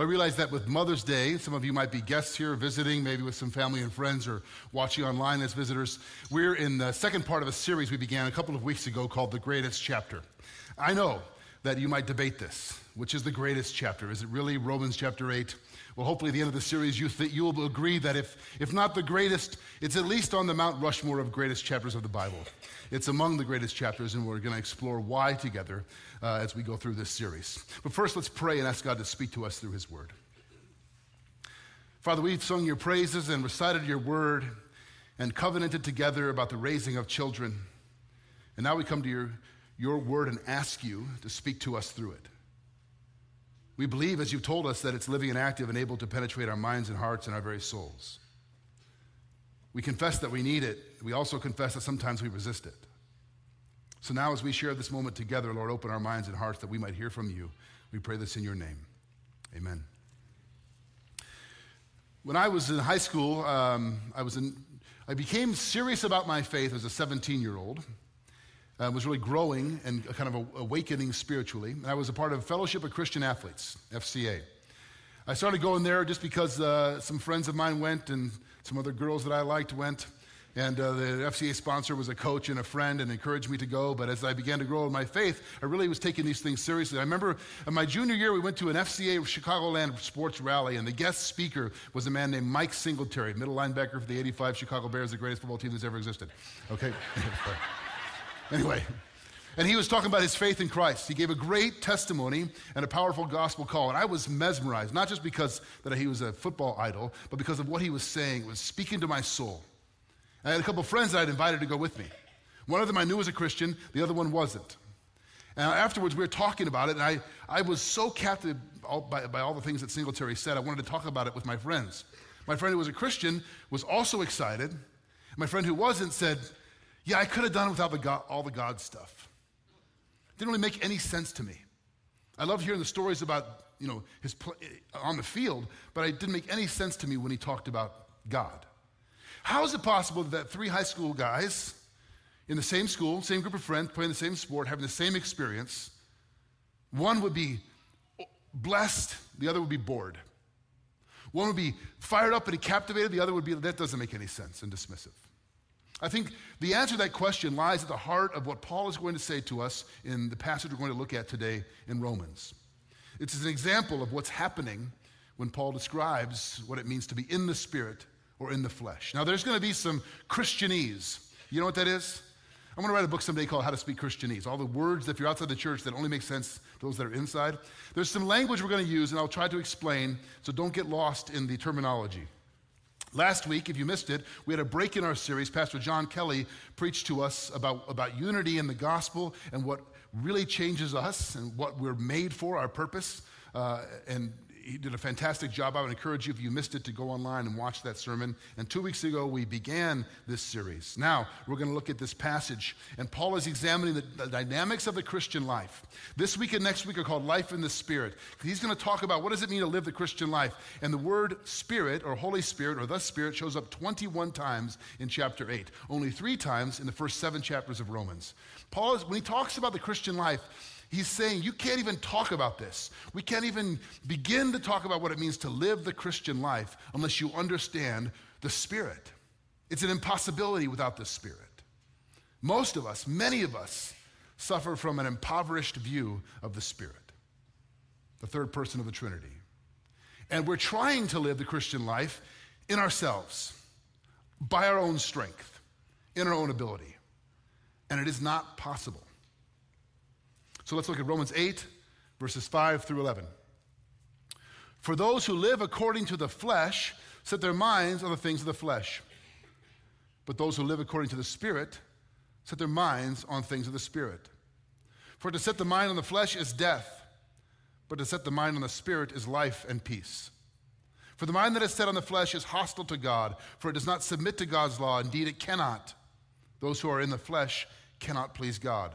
I realize that with Mother's Day, some of you might be guests here visiting, maybe with some family and friends or watching online as visitors. We're in the second part of a series we began a couple of weeks ago called The Greatest Chapter. I know that you might debate this. Which is the greatest chapter? Is it really Romans chapter 8? Well, hopefully, at the end of the series, you, th- you will agree that if, if not the greatest, it's at least on the Mount Rushmore of greatest chapters of the Bible. It's among the greatest chapters, and we're going to explore why together uh, as we go through this series. But first, let's pray and ask God to speak to us through His Word. Father, we've sung your praises and recited your word and covenanted together about the raising of children. And now we come to your, your word and ask you to speak to us through it. We believe, as you've told us, that it's living and active and able to penetrate our minds and hearts and our very souls. We confess that we need it. We also confess that sometimes we resist it. So now, as we share this moment together, Lord, open our minds and hearts that we might hear from you. We pray this in your name. Amen. When I was in high school, um, I, was in, I became serious about my faith as a 17 year old. I was really growing and kind of awakening spiritually. And I was a part of Fellowship of Christian Athletes, FCA. I started going there just because uh, some friends of mine went and some other girls that I liked went. And uh, the FCA sponsor was a coach and a friend and encouraged me to go. But as I began to grow in my faith, I really was taking these things seriously. I remember in my junior year, we went to an FCA Chicagoland sports rally, and the guest speaker was a man named Mike Singletary, middle linebacker for the 85 Chicago Bears, the greatest football team that's ever existed. Okay? anyway. And he was talking about his faith in Christ. He gave a great testimony and a powerful gospel call. And I was mesmerized, not just because that he was a football idol, but because of what he was saying. It was speaking to my soul. I had a couple of friends that I'd invited to go with me. One of them I knew was a Christian, the other one wasn't. And afterwards, we were talking about it, and I, I was so captivated by, by all the things that Singletary said, I wanted to talk about it with my friends. My friend who was a Christian was also excited. My friend who wasn't said, Yeah, I could have done it without the God, all the God stuff. It didn't really make any sense to me. I love hearing the stories about, you know, his pl- eh, on the field, but it didn't make any sense to me when he talked about God. How is it possible that three high school guys in the same school, same group of friends, playing the same sport, having the same experience, one would be blessed, the other would be bored? One would be fired up and captivated, the other would be, that doesn't make any sense, and dismissive. I think the answer to that question lies at the heart of what Paul is going to say to us in the passage we're going to look at today in Romans. It's an example of what's happening when Paul describes what it means to be in the Spirit or in the flesh. Now, there's going to be some Christianese. You know what that is? I'm going to write a book someday called How to Speak Christianese. All the words, if you're outside the church, that only make sense to those that are inside. There's some language we're going to use, and I'll try to explain, so don't get lost in the terminology. Last week, if you missed it, we had a break in our series. Pastor John Kelly preached to us about, about unity in the gospel and what really changes us and what we're made for, our purpose. Uh, and he did a fantastic job. I would encourage you, if you missed it, to go online and watch that sermon. And two weeks ago, we began this series. Now, we're going to look at this passage. And Paul is examining the, the dynamics of the Christian life. This week and next week are called Life in the Spirit. He's going to talk about what does it mean to live the Christian life. And the word Spirit, or Holy Spirit, or the Spirit, shows up 21 times in chapter 8, only three times in the first seven chapters of Romans. Paul is, when he talks about the Christian life, He's saying you can't even talk about this. We can't even begin to talk about what it means to live the Christian life unless you understand the Spirit. It's an impossibility without the Spirit. Most of us, many of us, suffer from an impoverished view of the Spirit, the third person of the Trinity. And we're trying to live the Christian life in ourselves, by our own strength, in our own ability. And it is not possible. So let's look at Romans 8, verses 5 through 11. For those who live according to the flesh set their minds on the things of the flesh. But those who live according to the Spirit set their minds on things of the Spirit. For to set the mind on the flesh is death, but to set the mind on the Spirit is life and peace. For the mind that is set on the flesh is hostile to God, for it does not submit to God's law. Indeed, it cannot. Those who are in the flesh cannot please God.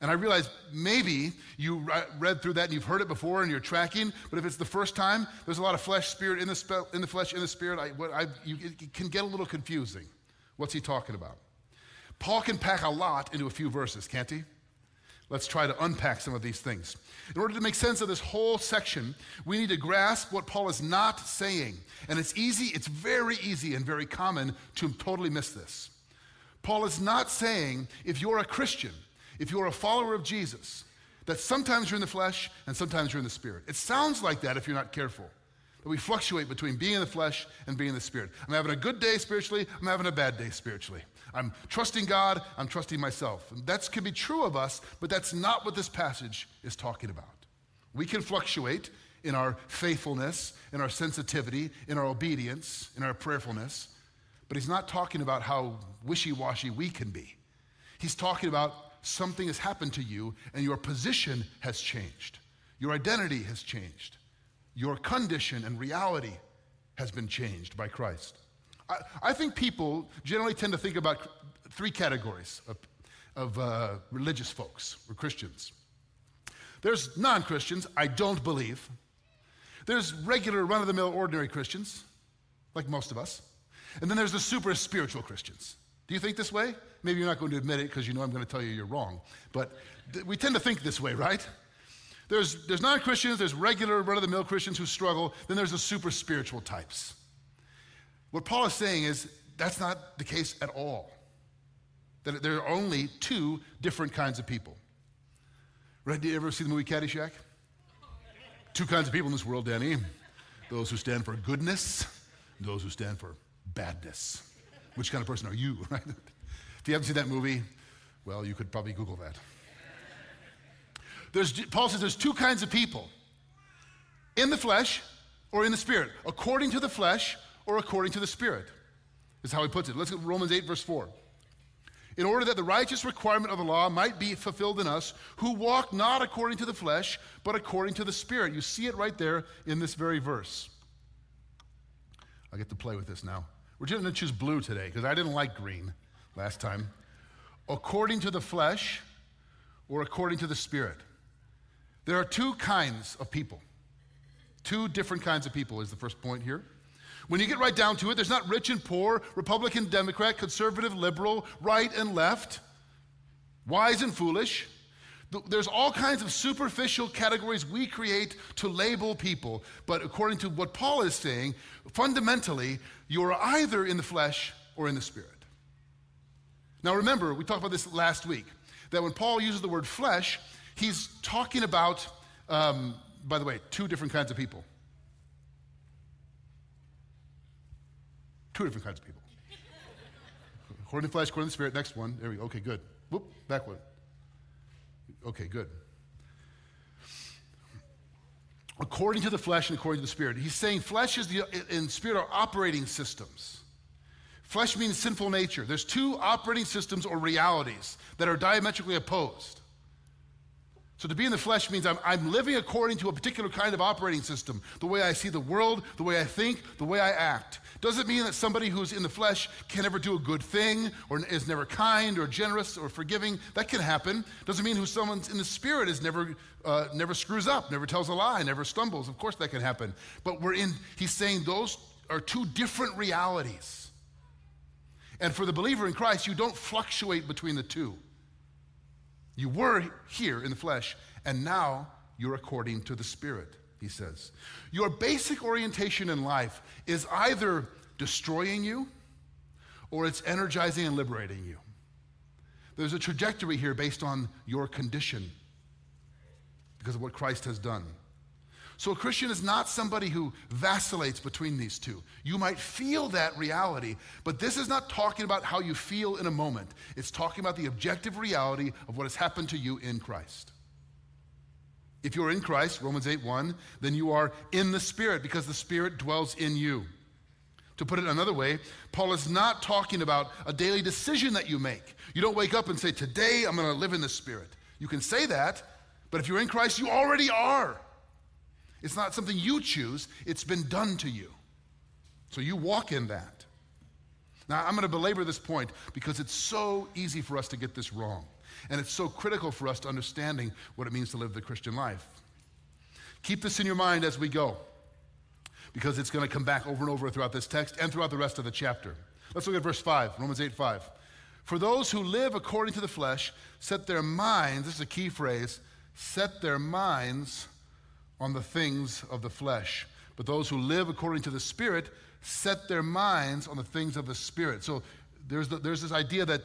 And I realize maybe you read through that and you've heard it before and you're tracking, but if it's the first time, there's a lot of flesh, spirit in the, spe- in the flesh, in the spirit. I, what I, you, it can get a little confusing. What's he talking about? Paul can pack a lot into a few verses, can't he? Let's try to unpack some of these things. In order to make sense of this whole section, we need to grasp what Paul is not saying. And it's easy, it's very easy and very common to totally miss this. Paul is not saying if you're a Christian, if you're a follower of Jesus, that sometimes you're in the flesh and sometimes you're in the spirit. It sounds like that if you're not careful. That we fluctuate between being in the flesh and being in the spirit. I'm having a good day spiritually, I'm having a bad day spiritually. I'm trusting God, I'm trusting myself. That can be true of us, but that's not what this passage is talking about. We can fluctuate in our faithfulness, in our sensitivity, in our obedience, in our prayerfulness, but he's not talking about how wishy washy we can be. He's talking about something has happened to you and your position has changed. Your identity has changed. Your condition and reality has been changed by Christ. I, I think people generally tend to think about three categories of, of uh, religious folks or Christians. There's non Christians, I don't believe. There's regular, run of the mill, ordinary Christians, like most of us. And then there's the super spiritual Christians. Do you think this way? Maybe you're not going to admit it because you know I'm going to tell you you're wrong. But th- we tend to think this way, right? There's, there's non Christians, there's regular run of the mill Christians who struggle, then there's the super spiritual types. What Paul is saying is that's not the case at all. That there are only two different kinds of people. Right? Did you ever see the movie Caddyshack? Two kinds of people in this world, Danny. Those who stand for goodness, those who stand for badness. Which kind of person are you, right? If you haven't seen that movie, well, you could probably Google that. There's, Paul says there's two kinds of people in the flesh or in the spirit. According to the flesh, or according to the Spirit, is how he puts it. Let's look at Romans 8, verse 4. In order that the righteous requirement of the law might be fulfilled in us, who walk not according to the flesh, but according to the Spirit. You see it right there in this very verse. I get to play with this now. We're just going to choose blue today because I didn't like green last time. According to the flesh or according to the Spirit. There are two kinds of people. Two different kinds of people is the first point here. When you get right down to it, there's not rich and poor, Republican, Democrat, conservative, liberal, right and left, wise and foolish. There's all kinds of superficial categories we create to label people. But according to what Paul is saying, fundamentally, you're either in the flesh or in the spirit. Now remember, we talked about this last week, that when Paul uses the word flesh, he's talking about, um, by the way, two different kinds of people. Two different kinds of people. according to flesh, according to the spirit. Next one. There we go. Okay, good. Whoop, back one. Okay, good. According to the flesh and according to the spirit. He's saying flesh is the, and spirit are operating systems. Flesh means sinful nature. There's two operating systems or realities that are diametrically opposed. So to be in the flesh means I'm, I'm living according to a particular kind of operating system, the way I see the world, the way I think, the way I act. Doesn't mean that somebody who's in the flesh can never do a good thing or is never kind or generous or forgiving. That can happen. Doesn't mean who someone's in the spirit is never, uh, never screws up, never tells a lie, never stumbles. Of course that can happen. But we're in, he's saying those are two different realities. And for the believer in Christ, you don't fluctuate between the two. You were here in the flesh, and now you're according to the Spirit, he says. Your basic orientation in life is either destroying you or it's energizing and liberating you. There's a trajectory here based on your condition because of what Christ has done. So, a Christian is not somebody who vacillates between these two. You might feel that reality, but this is not talking about how you feel in a moment. It's talking about the objective reality of what has happened to you in Christ. If you're in Christ, Romans 8 1, then you are in the Spirit because the Spirit dwells in you. To put it another way, Paul is not talking about a daily decision that you make. You don't wake up and say, Today I'm going to live in the Spirit. You can say that, but if you're in Christ, you already are. It's not something you choose, it's been done to you. So you walk in that. Now, I'm going to belabor this point because it's so easy for us to get this wrong. And it's so critical for us to understanding what it means to live the Christian life. Keep this in your mind as we go because it's going to come back over and over throughout this text and throughout the rest of the chapter. Let's look at verse 5, Romans 8 5. For those who live according to the flesh set their minds, this is a key phrase, set their minds on the things of the flesh. But those who live according to the Spirit set their minds on the things of the Spirit. So there's, the, there's this idea that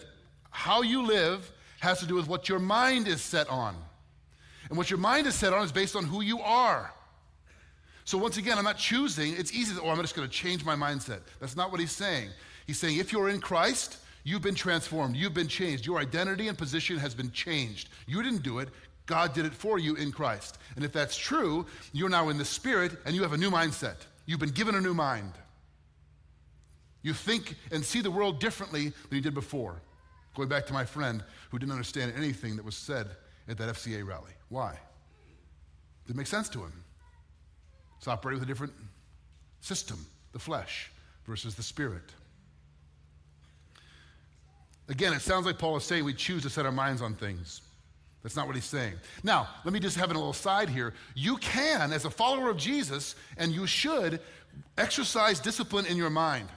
how you live has to do with what your mind is set on. And what your mind is set on is based on who you are. So once again, I'm not choosing. It's easy to, oh, I'm just going to change my mindset. That's not what he's saying. He's saying if you're in Christ, you've been transformed, you've been changed. Your identity and position has been changed. You didn't do it. God did it for you in Christ. And if that's true, you're now in the Spirit and you have a new mindset. You've been given a new mind. You think and see the world differently than you did before. Going back to my friend who didn't understand anything that was said at that FCA rally. Why? Didn't make sense to him. It's operating with a different system, the flesh versus the spirit. Again, it sounds like Paul is saying we choose to set our minds on things. That's not what he's saying. Now, let me just have a little side here. You can, as a follower of Jesus, and you should, exercise discipline in your mind.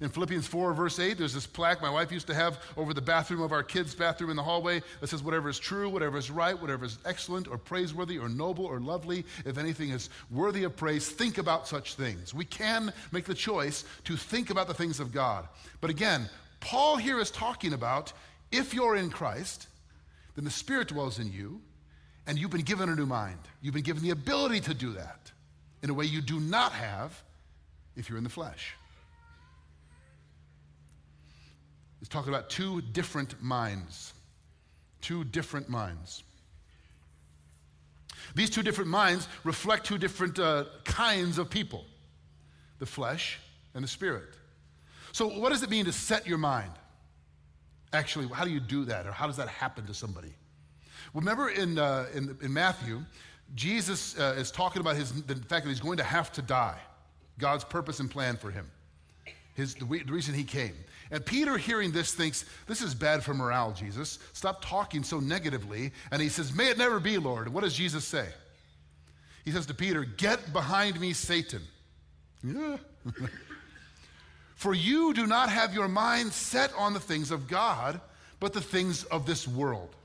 In Philippians 4, verse 8, there's this plaque my wife used to have over the bathroom of our kids' bathroom in the hallway that says, Whatever is true, whatever is right, whatever is excellent or praiseworthy or noble or lovely, if anything is worthy of praise, think about such things. We can make the choice to think about the things of God. But again, Paul here is talking about if you're in Christ, then the Spirit dwells in you, and you've been given a new mind. You've been given the ability to do that in a way you do not have if you're in the flesh. It's talking about two different minds. Two different minds. These two different minds reflect two different uh, kinds of people the flesh and the spirit. So, what does it mean to set your mind? Actually, how do you do that, or how does that happen to somebody? Remember in, uh, in, in, Matthew, Jesus uh, is talking about his, the fact that he's going to have to die, God's purpose and plan for him, his, the, the reason he came. And Peter, hearing this, thinks, This is bad for morale, Jesus. Stop talking so negatively. And he says, May it never be, Lord. What does Jesus say? He says to Peter, Get behind me, Satan. Yeah. For you do not have your mind set on the things of God, but the things of this world.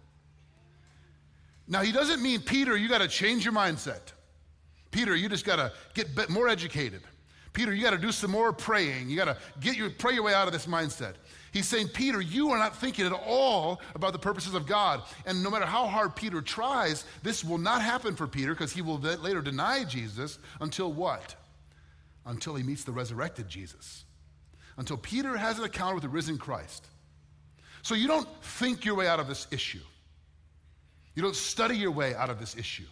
Now, he doesn't mean, Peter, you got to change your mindset. Peter, you just got to get more educated. Peter, you got to do some more praying. You got to get your pray your way out of this mindset. He's saying, Peter, you are not thinking at all about the purposes of God. And no matter how hard Peter tries, this will not happen for Peter because he will later deny Jesus until what? Until he meets the resurrected Jesus. Until Peter has an encounter with the risen Christ. So you don't think your way out of this issue. You don't study your way out of this issue.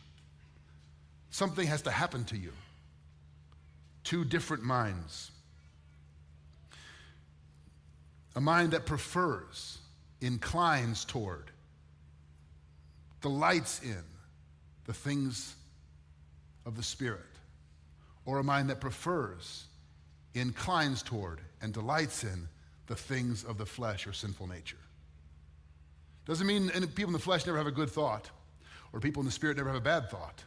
Something has to happen to you two different minds. A mind that prefers, inclines toward, delights in the things of the Spirit. Or a mind that prefers, inclines toward, and delights in the things of the flesh or sinful nature. Doesn't mean people in the flesh never have a good thought, or people in the spirit never have a bad thought.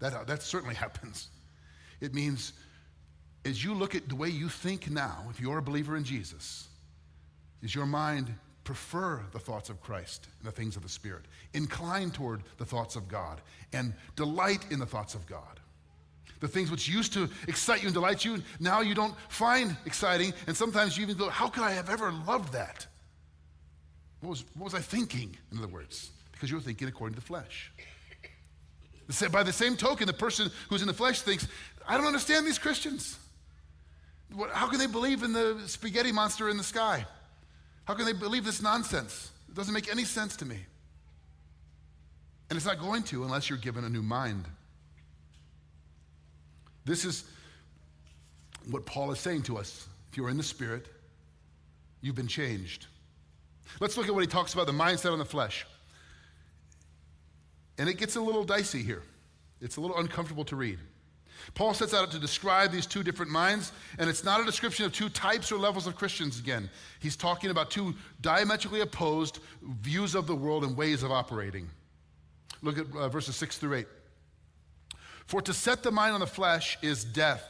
That, that certainly happens. It means as you look at the way you think now, if you're a believer in Jesus, does your mind prefer the thoughts of Christ and the things of the Spirit, incline toward the thoughts of God, and delight in the thoughts of God. The things which used to excite you and delight you, now you don't find exciting, and sometimes you even go, How could I have ever loved that? What was, what was I thinking, in other words? Because you were thinking according to the flesh. By the same token, the person who's in the flesh thinks, I don't understand these Christians. How can they believe in the spaghetti monster in the sky? How can they believe this nonsense? It doesn't make any sense to me. And it's not going to unless you're given a new mind. This is what Paul is saying to us. If you're in the Spirit, you've been changed. Let's look at what he talks about the mindset on the flesh. And it gets a little dicey here. It's a little uncomfortable to read. Paul sets out to describe these two different minds, and it's not a description of two types or levels of Christians again. He's talking about two diametrically opposed views of the world and ways of operating. Look at uh, verses 6 through 8. For to set the mind on the flesh is death,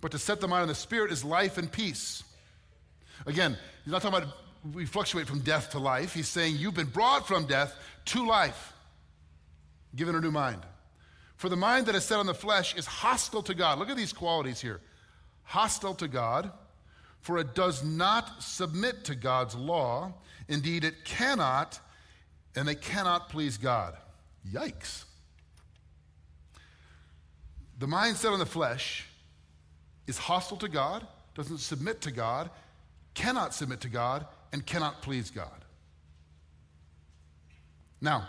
but to set the mind on the spirit is life and peace. Again, he's not talking about we fluctuate from death to life. He's saying you've been brought from death to life, given a new mind. For the mind that is set on the flesh is hostile to God. Look at these qualities here hostile to God, for it does not submit to God's law. Indeed, it cannot, and they cannot please God. Yikes. The mind set on the flesh is hostile to God, doesn't submit to God, cannot submit to God, and cannot please God. Now,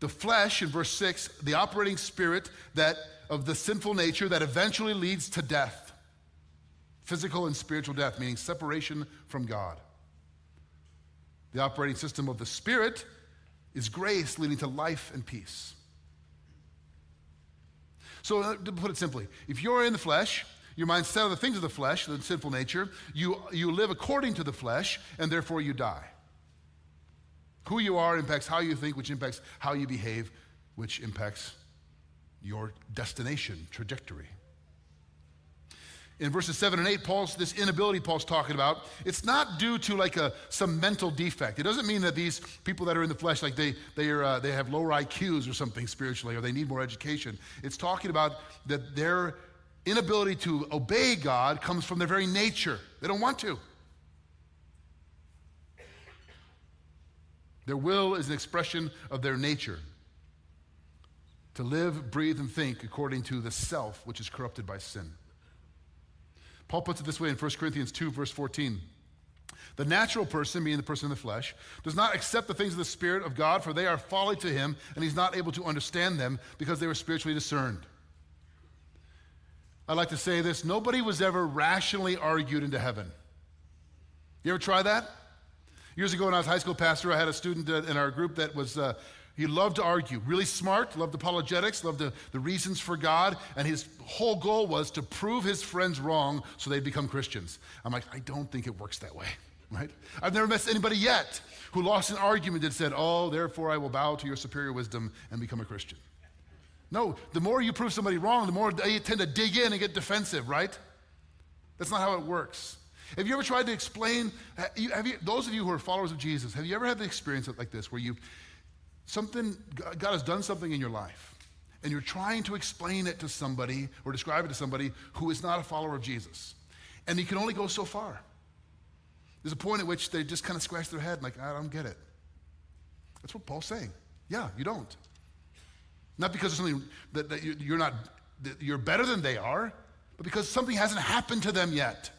the flesh in verse 6, the operating spirit that of the sinful nature that eventually leads to death. Physical and spiritual death, meaning separation from God. The operating system of the spirit is grace leading to life and peace. So, uh, to put it simply, if you're in the flesh, your mind set on the things of the flesh, the sinful nature, you, you live according to the flesh, and therefore you die. Who you are impacts how you think, which impacts how you behave, which impacts your destination, trajectory. In verses 7 and 8, Paul's this inability Paul's talking about, it's not due to like a some mental defect. It doesn't mean that these people that are in the flesh, like they they are uh, they have lower IQs or something spiritually, or they need more education. It's talking about that their inability to obey God comes from their very nature. They don't want to. Their will is an expression of their nature to live, breathe, and think according to the self which is corrupted by sin. Paul puts it this way in 1 Corinthians 2, verse 14. The natural person, meaning the person in the flesh, does not accept the things of the Spirit of God, for they are folly to him, and he's not able to understand them because they were spiritually discerned. I'd like to say this nobody was ever rationally argued into heaven. You ever try that? Years ago, when I was high school pastor, I had a student in our group that was, uh, he loved to argue, really smart, loved apologetics, loved the, the reasons for God, and his whole goal was to prove his friends wrong so they'd become Christians. I'm like, I don't think it works that way, right? I've never met anybody yet who lost an argument that said, Oh, therefore I will bow to your superior wisdom and become a Christian. No, the more you prove somebody wrong, the more they tend to dig in and get defensive, right? That's not how it works. Have you ever tried to explain? Have you, those of you who are followers of Jesus, have you ever had the experience like this where you something God has done something in your life, and you're trying to explain it to somebody or describe it to somebody who is not a follower of Jesus, and you can only go so far. There's a point at which they just kind of scratch their head, like I don't get it. That's what Paul's saying. Yeah, you don't. Not because of something that, that you're not, that you're better than they are, but because something hasn't happened to them yet.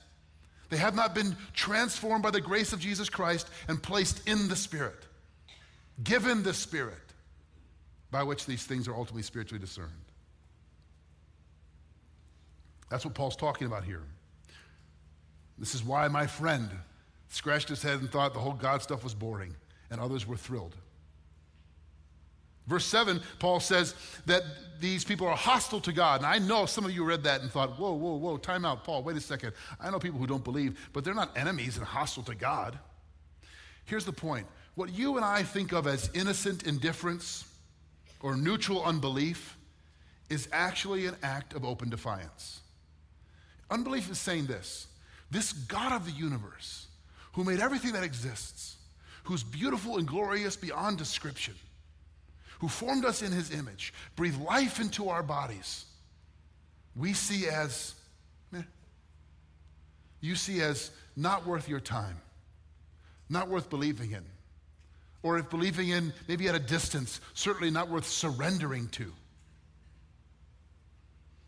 They have not been transformed by the grace of Jesus Christ and placed in the Spirit, given the Spirit by which these things are ultimately spiritually discerned. That's what Paul's talking about here. This is why my friend scratched his head and thought the whole God stuff was boring, and others were thrilled. Verse 7, Paul says that these people are hostile to God. And I know some of you read that and thought, whoa, whoa, whoa, time out, Paul, wait a second. I know people who don't believe, but they're not enemies and hostile to God. Here's the point what you and I think of as innocent indifference or neutral unbelief is actually an act of open defiance. Unbelief is saying this this God of the universe, who made everything that exists, who's beautiful and glorious beyond description who formed us in his image, breathed life into our bodies, we see as, eh, you see as not worth your time, not worth believing in. Or if believing in, maybe at a distance, certainly not worth surrendering to.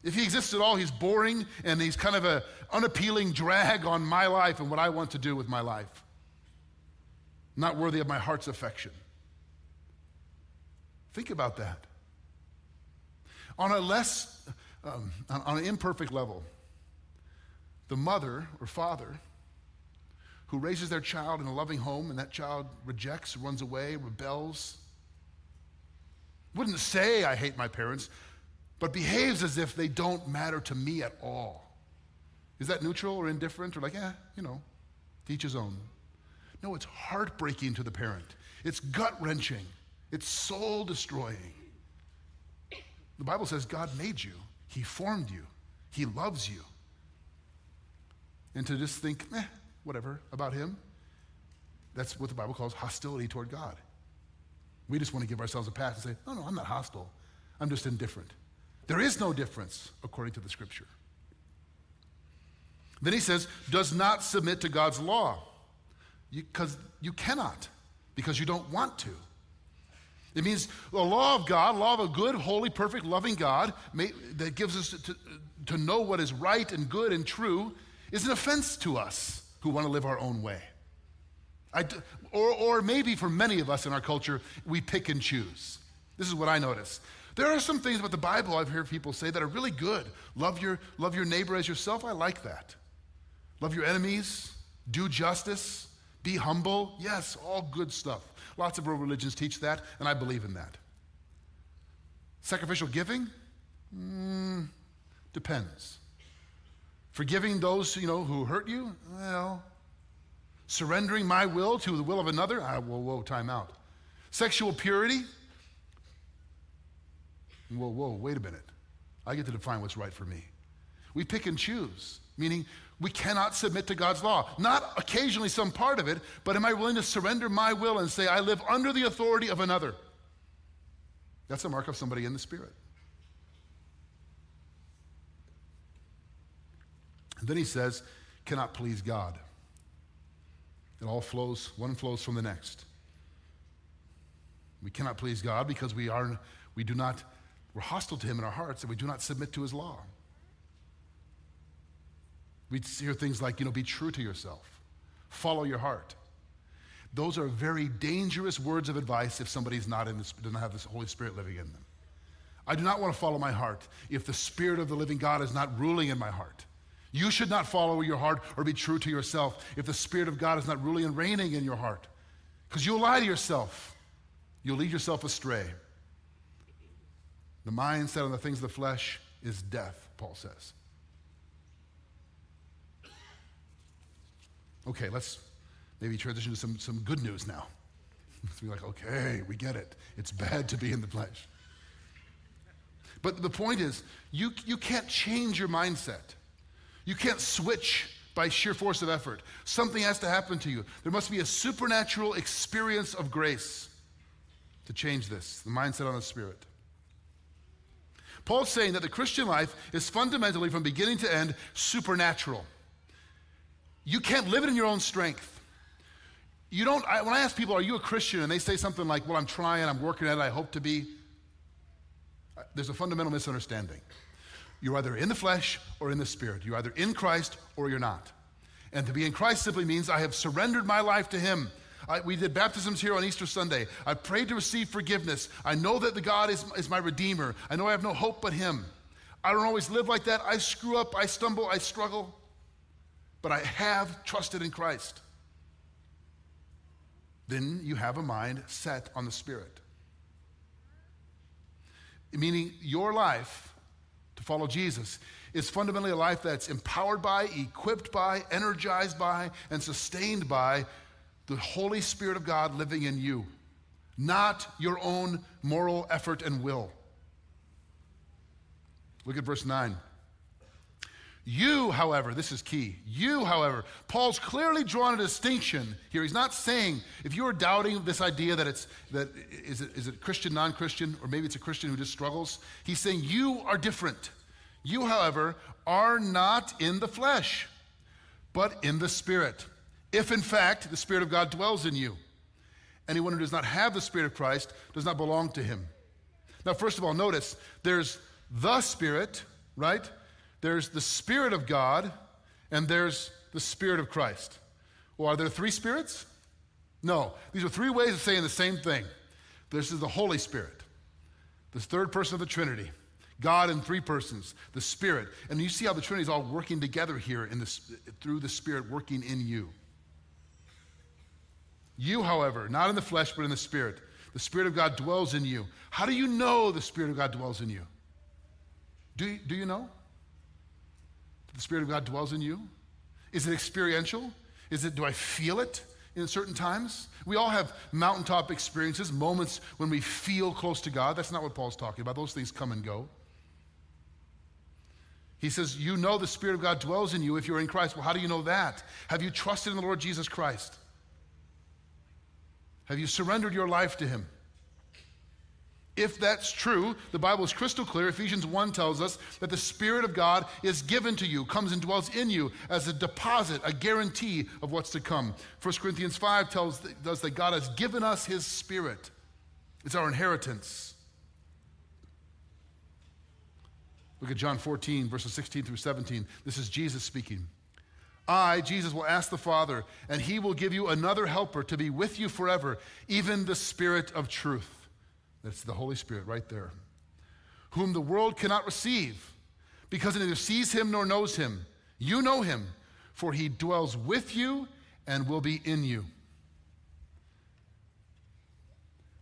If he exists at all, he's boring and he's kind of an unappealing drag on my life and what I want to do with my life. Not worthy of my heart's affection. Think about that. On a less, um, on an imperfect level, the mother or father who raises their child in a loving home and that child rejects, runs away, rebels, wouldn't say I hate my parents, but behaves as if they don't matter to me at all. Is that neutral or indifferent or like, eh, you know, teach his own? No, it's heartbreaking to the parent. It's gut wrenching. It's soul destroying. The Bible says God made you, He formed you, He loves you. And to just think, eh, whatever, about Him, that's what the Bible calls hostility toward God. We just want to give ourselves a pass and say, no, no, I'm not hostile. I'm just indifferent. There is no difference according to the scripture. Then he says, does not submit to God's law. Because you, you, cannot, because you don't want to. It means the law of God, law of a good, holy, perfect, loving God may, that gives us to, to know what is right and good and true is an offense to us who want to live our own way. I, or, or maybe for many of us in our culture, we pick and choose. This is what I notice. There are some things about the Bible I've heard people say that are really good. Love your, love your neighbor as yourself. I like that. Love your enemies. Do justice. Be humble. Yes, all good stuff. Lots of world religions teach that, and I believe in that. Sacrificial giving? Mm, depends. Forgiving those you know who hurt you? Well, Surrendering my will to the will of another? Ah, whoa, whoa, time out. Sexual purity? Whoa, whoa, wait a minute. I get to define what's right for me. We pick and choose, meaning we cannot submit to God's law. Not occasionally some part of it, but am I willing to surrender my will and say, I live under the authority of another? That's a mark of somebody in the Spirit. And then he says, cannot please God. It all flows, one flows from the next. We cannot please God because we are, we do not, we're hostile to Him in our hearts and we do not submit to His law. We hear things like, you know, be true to yourself, follow your heart. Those are very dangerous words of advice if somebody's not in this, doesn't have this Holy Spirit living in them. I do not want to follow my heart if the Spirit of the living God is not ruling in my heart. You should not follow your heart or be true to yourself if the Spirit of God is not ruling and reigning in your heart. Because you'll lie to yourself, you'll lead yourself astray. The mind set on the things of the flesh is death, Paul says. Okay, let's maybe transition to some, some good news now. Let's be like, okay, we get it. It's bad to be in the flesh. But the point is, you, you can't change your mindset. You can't switch by sheer force of effort. Something has to happen to you. There must be a supernatural experience of grace to change this, the mindset on the Spirit. Paul's saying that the Christian life is fundamentally, from beginning to end, supernatural. You can't live it in your own strength. You don't, I, when I ask people, are you a Christian? And they say something like, well, I'm trying, I'm working at it, I hope to be. There's a fundamental misunderstanding. You're either in the flesh or in the spirit. You're either in Christ or you're not. And to be in Christ simply means I have surrendered my life to Him. I, we did baptisms here on Easter Sunday. I prayed to receive forgiveness. I know that the God is, is my Redeemer. I know I have no hope but Him. I don't always live like that. I screw up, I stumble, I struggle. But I have trusted in Christ. Then you have a mind set on the Spirit. Meaning your life to follow Jesus is fundamentally a life that's empowered by, equipped by, energized by, and sustained by the Holy Spirit of God living in you, not your own moral effort and will. Look at verse 9. You, however, this is key. You, however, Paul's clearly drawn a distinction here. He's not saying if you are doubting this idea that it's that is it, is it Christian, non-Christian, or maybe it's a Christian who just struggles. He's saying you are different. You, however, are not in the flesh, but in the Spirit. If in fact the Spirit of God dwells in you. Anyone who does not have the Spirit of Christ does not belong to him. Now, first of all, notice there's the Spirit, right? There's the Spirit of God, and there's the Spirit of Christ. Well, are there three spirits? No. These are three ways of saying the same thing. This is the Holy Spirit, the third person of the Trinity. God in three persons, the Spirit. And you see how the Trinity is all working together here in this, through the Spirit working in you. You, however, not in the flesh, but in the Spirit. The Spirit of God dwells in you. How do you know the Spirit of God dwells in you? Do do you know? The Spirit of God dwells in you? Is it experiential? Is it, do I feel it in certain times? We all have mountaintop experiences, moments when we feel close to God. That's not what Paul's talking about. Those things come and go. He says, You know the Spirit of God dwells in you if you're in Christ. Well, how do you know that? Have you trusted in the Lord Jesus Christ? Have you surrendered your life to Him? If that's true, the Bible is crystal clear. Ephesians 1 tells us that the Spirit of God is given to you, comes and dwells in you as a deposit, a guarantee of what's to come. 1 Corinthians 5 tells us that God has given us His Spirit, it's our inheritance. Look at John 14, verses 16 through 17. This is Jesus speaking. I, Jesus, will ask the Father, and he will give you another helper to be with you forever, even the Spirit of truth. That's the Holy Spirit right there, whom the world cannot receive because it neither sees him nor knows him. You know him, for he dwells with you and will be in you.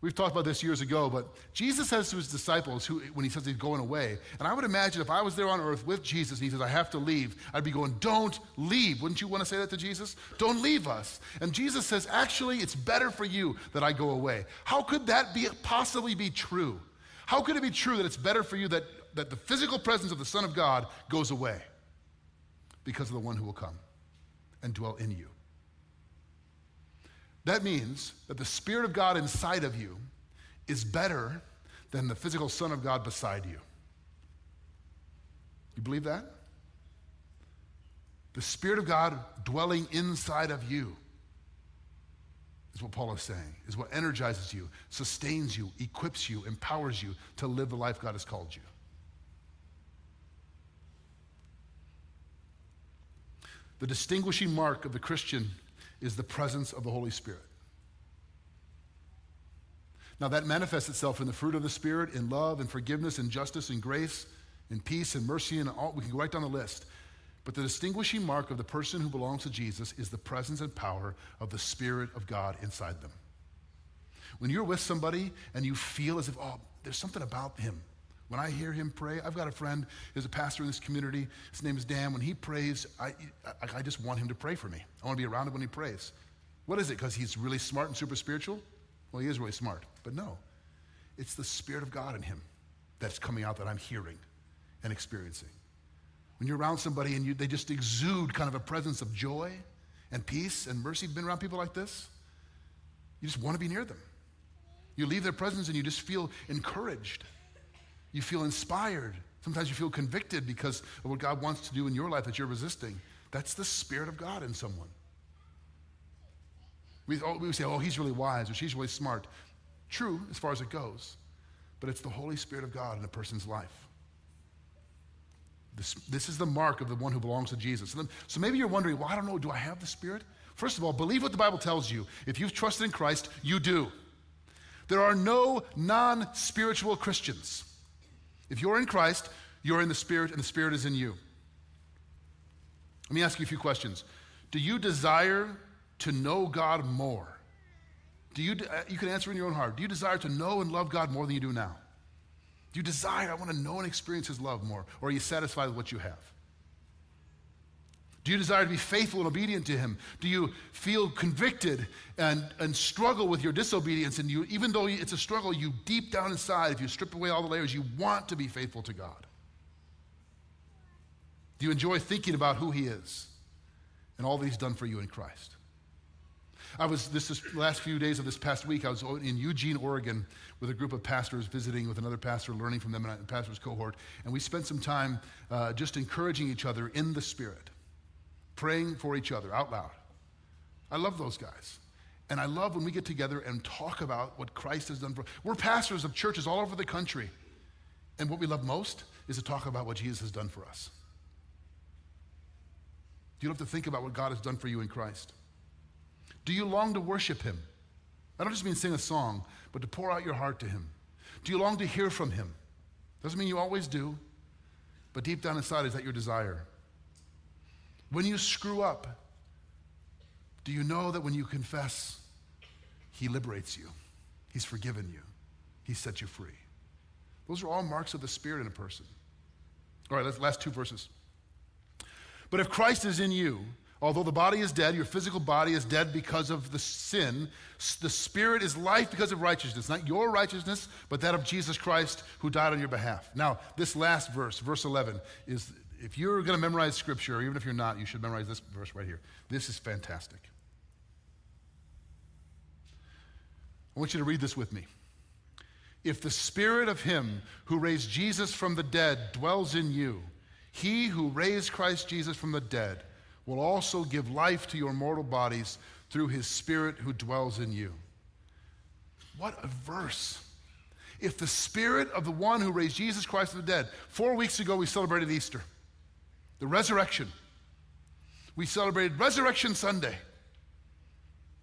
We've talked about this years ago, but Jesus says to his disciples who, when he says he's going away, and I would imagine if I was there on earth with Jesus and he says, I have to leave, I'd be going, Don't leave. Wouldn't you want to say that to Jesus? Don't leave us. And Jesus says, Actually, it's better for you that I go away. How could that be possibly be true? How could it be true that it's better for you that, that the physical presence of the Son of God goes away? Because of the one who will come and dwell in you. That means that the Spirit of God inside of you is better than the physical Son of God beside you. You believe that? The Spirit of God dwelling inside of you is what Paul is saying, is what energizes you, sustains you, equips you, empowers you to live the life God has called you. The distinguishing mark of the Christian is the presence of the Holy Spirit. Now, that manifests itself in the fruit of the Spirit, in love and forgiveness and justice and grace and peace and mercy and all. We can go right down the list. But the distinguishing mark of the person who belongs to Jesus is the presence and power of the Spirit of God inside them. When you're with somebody and you feel as if, oh, there's something about him. When I hear him pray, I've got a friend who's a pastor in this community. His name is Dan. When he prays, I, I, I just want him to pray for me. I want to be around him when he prays. What is it? Because he's really smart and super spiritual? Well, he is really smart. But no, it's the Spirit of God in him that's coming out that I'm hearing and experiencing. When you're around somebody and you, they just exude kind of a presence of joy and peace and mercy, been around people like this, you just want to be near them. You leave their presence and you just feel encouraged. You feel inspired. Sometimes you feel convicted because of what God wants to do in your life that you're resisting. That's the Spirit of God in someone. We, oh, we say, oh, he's really wise or she's really smart. True, as far as it goes, but it's the Holy Spirit of God in a person's life. This, this is the mark of the one who belongs to Jesus. So maybe you're wondering, well, I don't know, do I have the Spirit? First of all, believe what the Bible tells you. If you've trusted in Christ, you do. There are no non spiritual Christians. If you're in Christ, you're in the Spirit, and the Spirit is in you. Let me ask you a few questions. Do you desire to know God more? Do you, uh, you can answer in your own heart. Do you desire to know and love God more than you do now? Do you desire, I want to know and experience His love more? Or are you satisfied with what you have? Do you desire to be faithful and obedient to Him? Do you feel convicted and, and struggle with your disobedience? And you, even though it's a struggle, you deep down inside, if you strip away all the layers, you want to be faithful to God? Do you enjoy thinking about who He is and all that He's done for you in Christ? I was, this is last few days of this past week, I was in Eugene, Oregon with a group of pastors visiting with another pastor, learning from them in a pastor's cohort. And we spent some time uh, just encouraging each other in the Spirit, praying for each other out loud. I love those guys. And I love when we get together and talk about what Christ has done for us. We're pastors of churches all over the country. And what we love most is to talk about what Jesus has done for us. You don't have to think about what God has done for you in Christ. Do you long to worship Him? I don't just mean sing a song, but to pour out your heart to Him. Do you long to hear from Him? Doesn't mean you always do, but deep down inside, is that your desire? When you screw up, do you know that when you confess, He liberates you? He's forgiven you, He set you free. Those are all marks of the Spirit in a person. All right, last two verses. But if Christ is in you, although the body is dead, your physical body is dead because of the sin, the spirit is life because of righteousness. Not your righteousness, but that of Jesus Christ who died on your behalf. Now, this last verse, verse 11, is if you're going to memorize scripture, or even if you're not, you should memorize this verse right here. This is fantastic. I want you to read this with me. If the spirit of him who raised Jesus from the dead dwells in you, he who raised Christ Jesus from the dead will also give life to your mortal bodies through his Spirit who dwells in you. What a verse. If the Spirit of the one who raised Jesus Christ from the dead, four weeks ago we celebrated Easter, the resurrection. We celebrated Resurrection Sunday.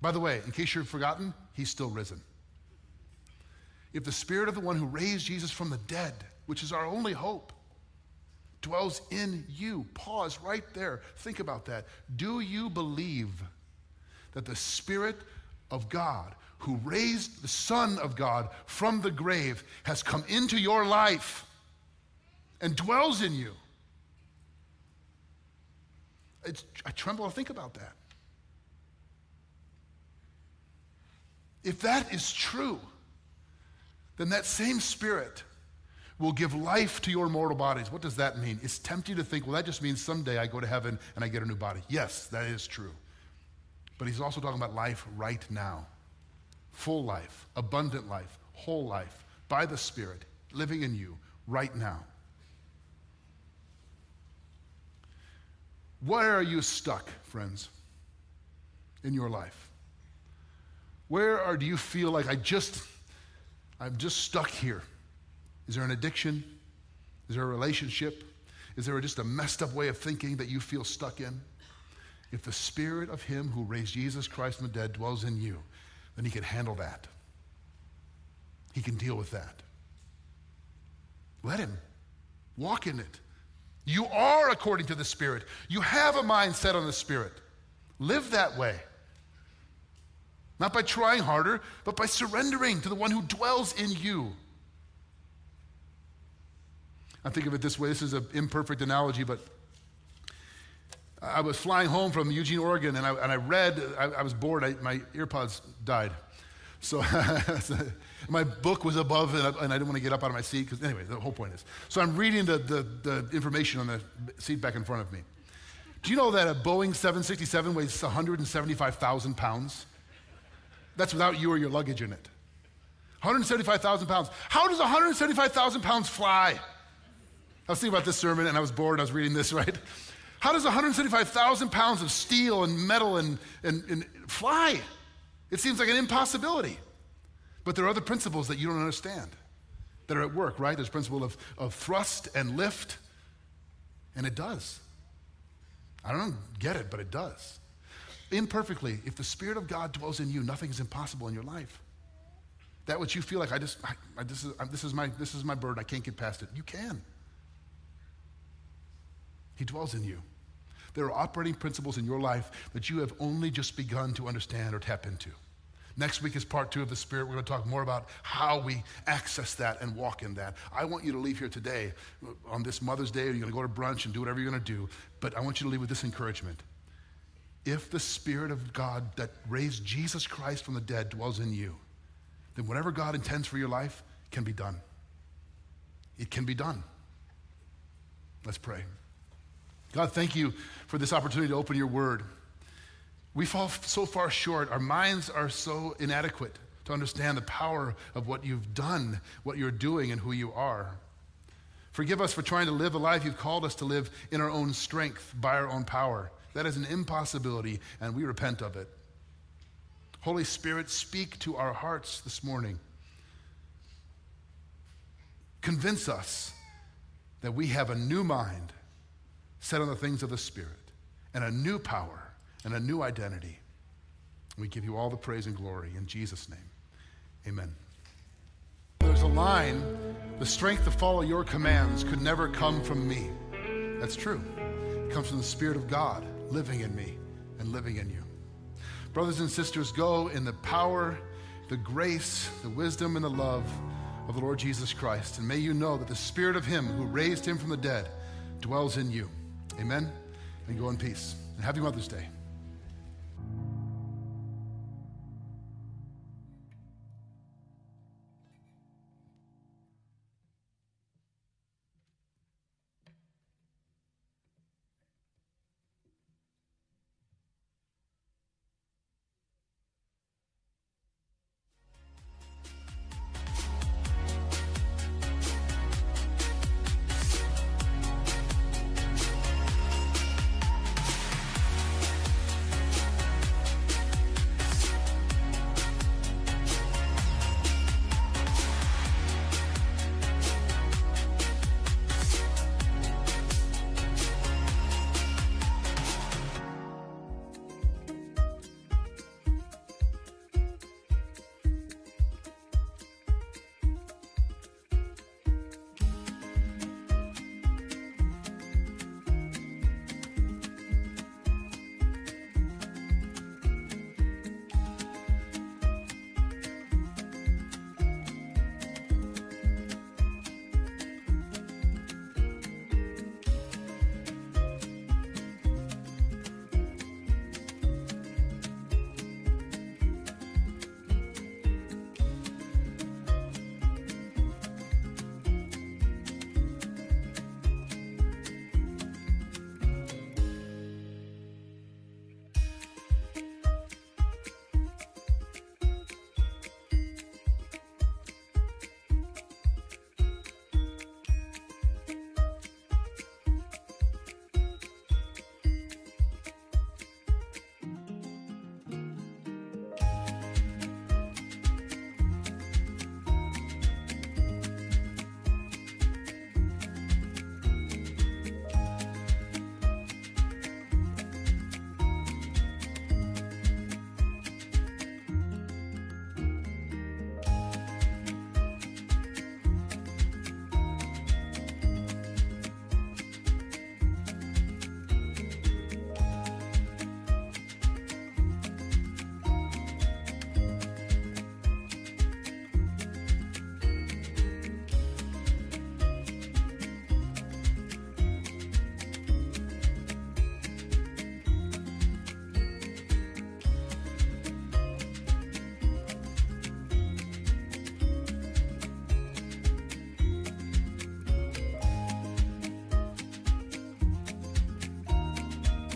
By the way, in case you've forgotten, he's still risen. If the Spirit of the one who raised Jesus from the dead, which is our only hope, dwells in you. Pause right there. Think about that. Do you believe that the Spirit of God, who raised the Son of God from the grave, has come into your life and dwells in you? It's, I tremble to think about that. If that is true, then that same Spirit will give life to your mortal bodies. What does that mean? It's tempting to think, well, that just means someday I go to heaven and I get a new body. Yes, that is true. But he's also talking about life right now full life, abundant life, whole life, by the Spirit, living in you right now. Where are you stuck, friends, in your life? Where are, do you feel like I just, I'm just stuck here? Is there an addiction? Is there a relationship? Is there just a messed up way of thinking that you feel stuck in? If the spirit of him who raised Jesus Christ from the dead dwells in you, then he can handle that. He can deal with that. Let him walk in it. You are according to the Spirit. You have a mind set on the Spirit. Live that way. Not by trying harder, but by surrendering to the one who dwells in you. I think of it this way this is an imperfect analogy, but I was flying home from Eugene, Oregon, and I, and I read, I, I was bored, I, my earpods died. So my book was above, and I, and I, didn't want to get up out of my seat, because anyway, the whole point is. So I'm reading the, the, the information on the seat back in front of me. Do you know that a Boeing 767 weighs 175,000 pounds? That's without you or your luggage in it. 175,000 pounds. How does 175,000 pounds fly? I was thinking about this sermon and I was bored. I was reading this, right? How does 175,000 pounds of steel and metal and, and, and fly? It seems like an impossibility. But there are other principles that you don't understand that are at work, right? There's principle of, of thrust and lift, and it does. I don't get it, but it does. Imperfectly, if the Spirit of God dwells in you, nothing is impossible in your life. That which you feel like I just, I, I, this, is, I, this is my, this is my burden. I can't get past it. You can. He dwells in you. There are operating principles in your life that you have only just begun to understand or tap into. Next week is part two of the Spirit. We're going to talk more about how we access that and walk in that. I want you to leave here today on this Mother's Day. You're going to go to brunch and do whatever you're going to do. But I want you to leave with this encouragement. If the Spirit of God that raised Jesus Christ from the dead dwells in you, then whatever God intends for your life can be done. It can be done. Let's pray. God, thank you for this opportunity to open your word. We fall so far short. Our minds are so inadequate to understand the power of what you've done, what you're doing, and who you are. Forgive us for trying to live a life you've called us to live in our own strength, by our own power. That is an impossibility, and we repent of it. Holy Spirit, speak to our hearts this morning. Convince us that we have a new mind set on the things of the Spirit, and a new power and a new identity. We give you all the praise and glory in Jesus' name. Amen. There's a line the strength to follow your commands could never come from me. That's true. It comes from the Spirit of God living in me and living in you. Brothers and sisters, go in the power the grace, the wisdom, and the love of the Lord Jesus Christ. And may you know that the Spirit of Him who raised Him from the dead dwells in you. Amen. And go in peace. And happy Mother's Day.